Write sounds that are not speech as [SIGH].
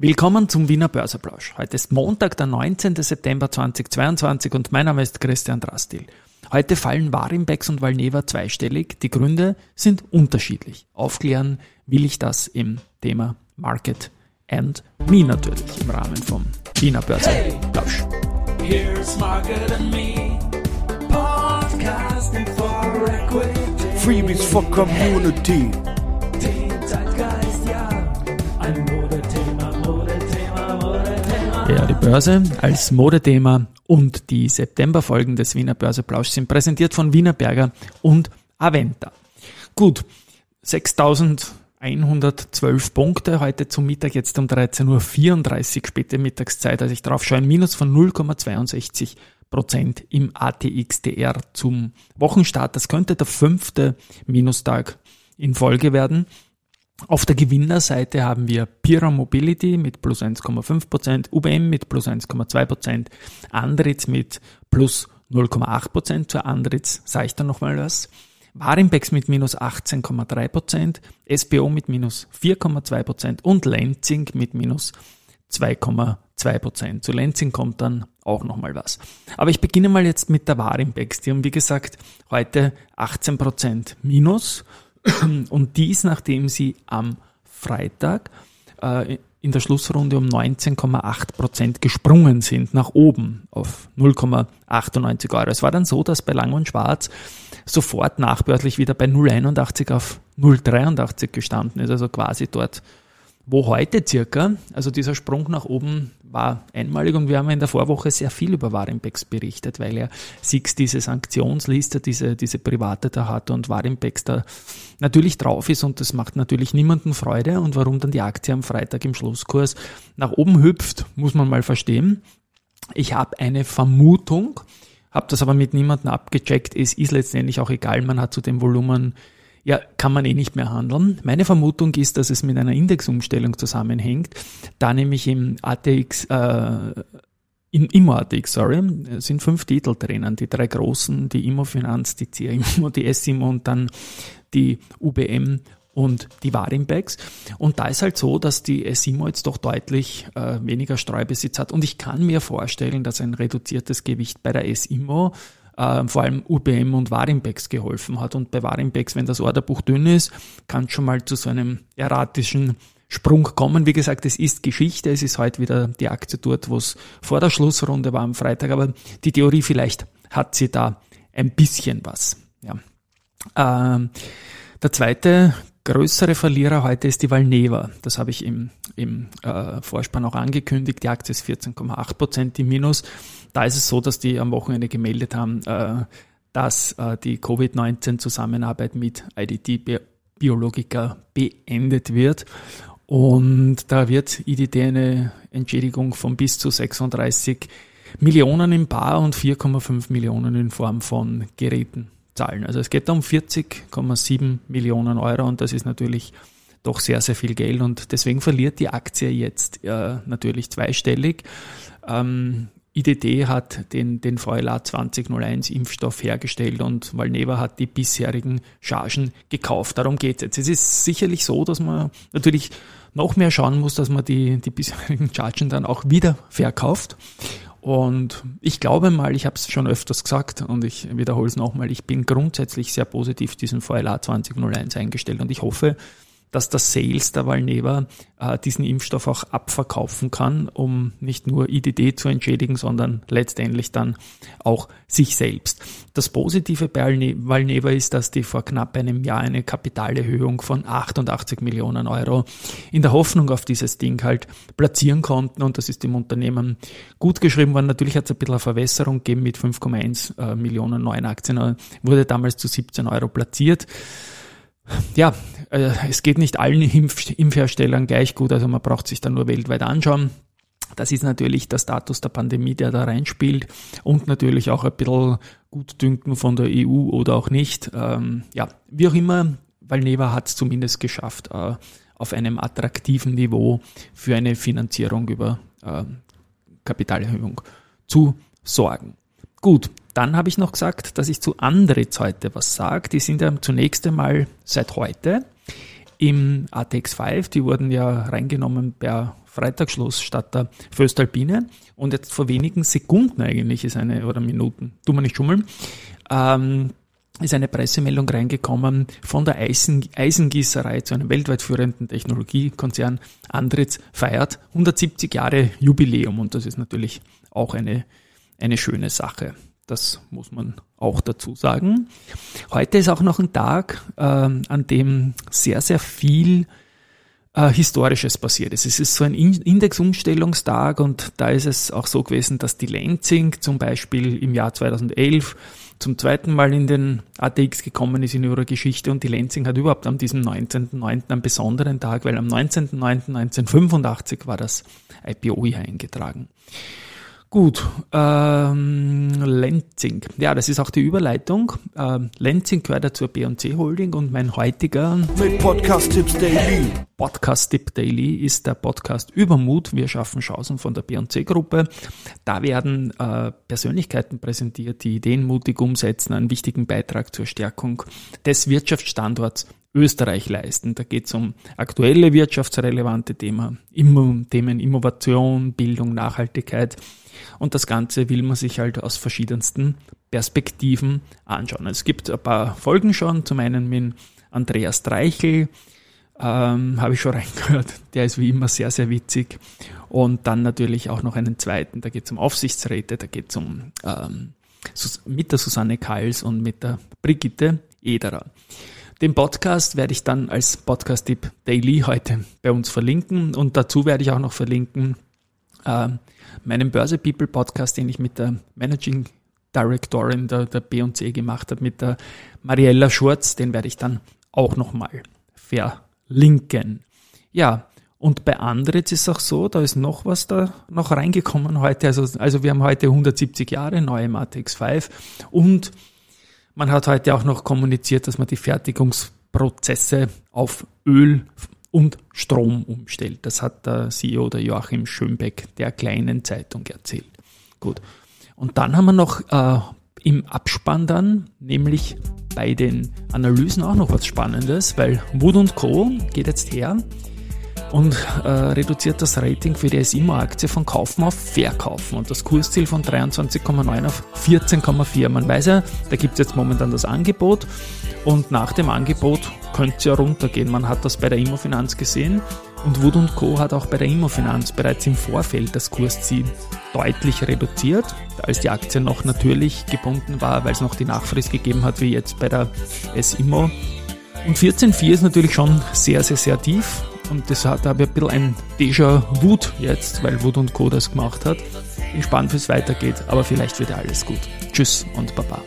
Willkommen zum Wiener Börseplausch. Heute ist Montag, der 19. September 2022 und mein Name ist Christian Drastil. Heute fallen Warimbex und Valneva zweistellig. Die Gründe sind unterschiedlich. Aufklären will ich das im Thema Market and Me natürlich im Rahmen vom Wiener Börseplausch. Hey, here's Market and Me, podcasting for equity. Freebies for Community. Ja, die Börse als Modethema und die Septemberfolgen des Wiener Börseplausch sind präsentiert von Wiener Berger und Aventa. Gut, 6112 Punkte heute zum Mittag, jetzt um 13.34 Uhr späte Mittagszeit, als ich drauf schaue, ein Minus von 0,62 Prozent im ATXDR zum Wochenstart. Das könnte der fünfte Minustag in Folge werden. Auf der Gewinnerseite haben wir Pira Mobility mit plus 1,5%, UBM mit plus 1,2%, Andritz mit plus 0,8%. Zur Andritz sage ich dann nochmal was. Warimpex mit minus 18,3%, SBO mit minus 4,2% und Lenzing mit minus 2,2%. Zu Lenzing kommt dann auch nochmal was. Aber ich beginne mal jetzt mit der Warimpex. Die haben wie gesagt heute 18% minus [CLEARS THROAT] und dies, nachdem sie am Freitag äh, in der Schlussrunde um 19,8 Prozent gesprungen sind nach oben auf 0,98 Euro. Es war dann so, dass bei Lang und Schwarz sofort nachbördlich wieder bei 0,81 auf 0,83 gestanden ist, also quasi dort, wo heute circa, also dieser Sprung nach oben war einmalig und wir haben in der Vorwoche sehr viel über Warimpex berichtet, weil er Six diese Sanktionsliste, diese, diese private da hat und Warimpex da natürlich drauf ist und das macht natürlich niemanden Freude und warum dann die Aktie am Freitag im Schlusskurs nach oben hüpft, muss man mal verstehen. Ich habe eine Vermutung, habe das aber mit niemandem abgecheckt, es ist letztendlich auch egal, man hat zu dem Volumen ja, kann man eh nicht mehr handeln. Meine Vermutung ist, dass es mit einer Indexumstellung zusammenhängt, da nämlich im ATX, äh, in Immo ATX, sorry, sind fünf Titel drinnen, die drei großen, die Immo Finanz, die CIMO, die SIMO und dann die UBM und die Warimbex. Und da ist halt so, dass die SIMO jetzt doch deutlich äh, weniger Streubesitz hat. Und ich kann mir vorstellen, dass ein reduziertes Gewicht bei der SIMO äh, vor allem UBM und Warimbex geholfen hat. Und bei Warimbex, wenn das Orderbuch dünn ist, kann es schon mal zu so einem erratischen Sprung kommen. Wie gesagt, es ist Geschichte. Es ist heute wieder die Aktie dort, wo es vor der Schlussrunde war am Freitag. Aber die Theorie vielleicht hat sie da ein bisschen was. Ja. Ähm, der zweite größere Verlierer heute ist die Valneva. Das habe ich im, im äh, Vorspann auch angekündigt. Die Aktie ist 14,8 Prozent im Minus. Da ist es so, dass die am Wochenende gemeldet haben, äh, dass äh, die Covid-19-Zusammenarbeit mit IDT Biologica beendet wird. Und da wird IDT eine Entschädigung von bis zu 36 Millionen im Bar und 4,5 Millionen in Form von Geräten zahlen. Also es geht um 40,7 Millionen Euro und das ist natürlich doch sehr, sehr viel Geld und deswegen verliert die Aktie jetzt äh, natürlich zweistellig. Ähm, IDD hat den, den VLA 2001 Impfstoff hergestellt und Valneva hat die bisherigen Chargen gekauft. Darum geht es jetzt. Es ist sicherlich so, dass man natürlich noch mehr schauen muss, dass man die, die bisherigen Chargen dann auch wieder verkauft. Und ich glaube mal, ich habe es schon öfters gesagt und ich wiederhole es nochmal, ich bin grundsätzlich sehr positiv diesen VLA 2001 eingestellt und ich hoffe, dass der Sales der Valneva äh, diesen Impfstoff auch abverkaufen kann, um nicht nur IDD zu entschädigen, sondern letztendlich dann auch sich selbst. Das Positive bei Valneva ist, dass die vor knapp einem Jahr eine Kapitalerhöhung von 88 Millionen Euro in der Hoffnung auf dieses Ding halt platzieren konnten und das ist dem Unternehmen gut geschrieben worden. Natürlich hat es ein bisschen eine Verwässerung gegeben mit 5,1 äh, Millionen neuen Aktien, wurde damals zu 17 Euro platziert ja, äh, es geht nicht allen Impf Impfherstellern gleich gut, also man braucht sich dann nur weltweit anschauen. Das ist natürlich der Status der Pandemie, der da reinspielt und natürlich auch ein bisschen Gutdünken von der EU oder auch nicht. Ähm, ja, wie auch immer, Valneva hat es zumindest geschafft, äh, auf einem attraktiven Niveau für eine Finanzierung über äh, Kapitalerhöhung zu sorgen. Gut, dann habe ich noch gesagt, dass ich zu Andritz heute was sage. Die sind ja zunächst einmal seit heute im ATX 5. Die wurden ja reingenommen per Freitagsschluss statt der Föstalpine. Und jetzt vor wenigen Sekunden eigentlich ist eine, oder Minuten, tu mal nicht schummeln, ähm, ist eine Pressemeldung reingekommen von der Eisen, Eisengießerei zu einem weltweit führenden Technologiekonzern. Andritz feiert 170 Jahre Jubiläum und das ist natürlich auch eine, eine schöne Sache. Das muss man auch dazu sagen. Heute ist auch noch ein Tag, äh, an dem sehr, sehr viel äh, Historisches passiert ist. Es ist so ein Indexumstellungstag und da ist es auch so gewesen, dass die Lenzing zum Beispiel im Jahr 2011 zum zweiten Mal in den ATX gekommen ist in ihrer Geschichte und die Lenzing hat überhaupt an diesem 19.09. einen besonderen Tag, weil am 19.09.1985 war das IPO hier eingetragen. Gut, ähm, Lenzing. Ja, das ist auch die Überleitung. Ähm, Lenzing gehört ja zur B&C Holding und mein heutiger mit Podcast Tipps Daily. Podcast Tipp Daily ist der Podcast Übermut. Wir schaffen Chancen von der B&C Gruppe. Da werden äh, Persönlichkeiten präsentiert, die Ideen mutig umsetzen, einen wichtigen Beitrag zur Stärkung des Wirtschaftsstandorts Österreich leisten. Da geht es um aktuelle wirtschaftsrelevante Themen, Themen Innovation, Bildung, Nachhaltigkeit. Und das Ganze will man sich halt aus verschiedensten Perspektiven anschauen. Es gibt ein paar Folgen schon, zum einen mit Andreas Dreichel, ähm, habe ich schon [LAUGHS] reingehört. Der ist wie immer sehr, sehr witzig. Und dann natürlich auch noch einen zweiten, da geht es um Aufsichtsräte, da geht es um ähm, mit der Susanne Kals und mit der Brigitte Ederer. Den Podcast werde ich dann als Podcast-Tipp Daily heute bei uns verlinken und dazu werde ich auch noch verlinken äh, meinen Börse People Podcast, den ich mit der Managing Directorin der, der B&C gemacht habe, mit der Mariella Schurz, den werde ich dann auch nochmal verlinken. Ja, und bei Andritz ist es auch so, da ist noch was da noch reingekommen heute. Also, also wir haben heute 170 Jahre neue Matrix 5 und man hat heute auch noch kommuniziert, dass man die Fertigungsprozesse auf Öl und Strom umstellt. Das hat der CEO, der Joachim Schönbeck, der kleinen Zeitung erzählt. Gut. Und dann haben wir noch äh, im Abspann dann, nämlich bei den Analysen auch noch was Spannendes, weil Wood Co. geht jetzt her und äh, reduziert das Rating für die SIMO-Aktie von Kaufen auf Verkaufen und das Kursziel von 23,9 auf 14,4. Man weiß ja, da gibt es jetzt momentan das Angebot und nach dem Angebot könnte es ja runtergehen. Man hat das bei der Immofinanz gesehen und Wood Co. hat auch bei der Immofinanz bereits im Vorfeld das Kursziel deutlich reduziert, als die Aktie noch natürlich gebunden war, weil es noch die Nachfrist gegeben hat, wie jetzt bei der SIMO. Und 14,4 ist natürlich schon sehr, sehr, sehr tief. Und das hat aber ein bisschen ein Déjà-vu jetzt, weil Wood und Co. das gemacht hat. Ich bin gespannt, wie es weitergeht, aber vielleicht wird alles gut. Tschüss und Baba.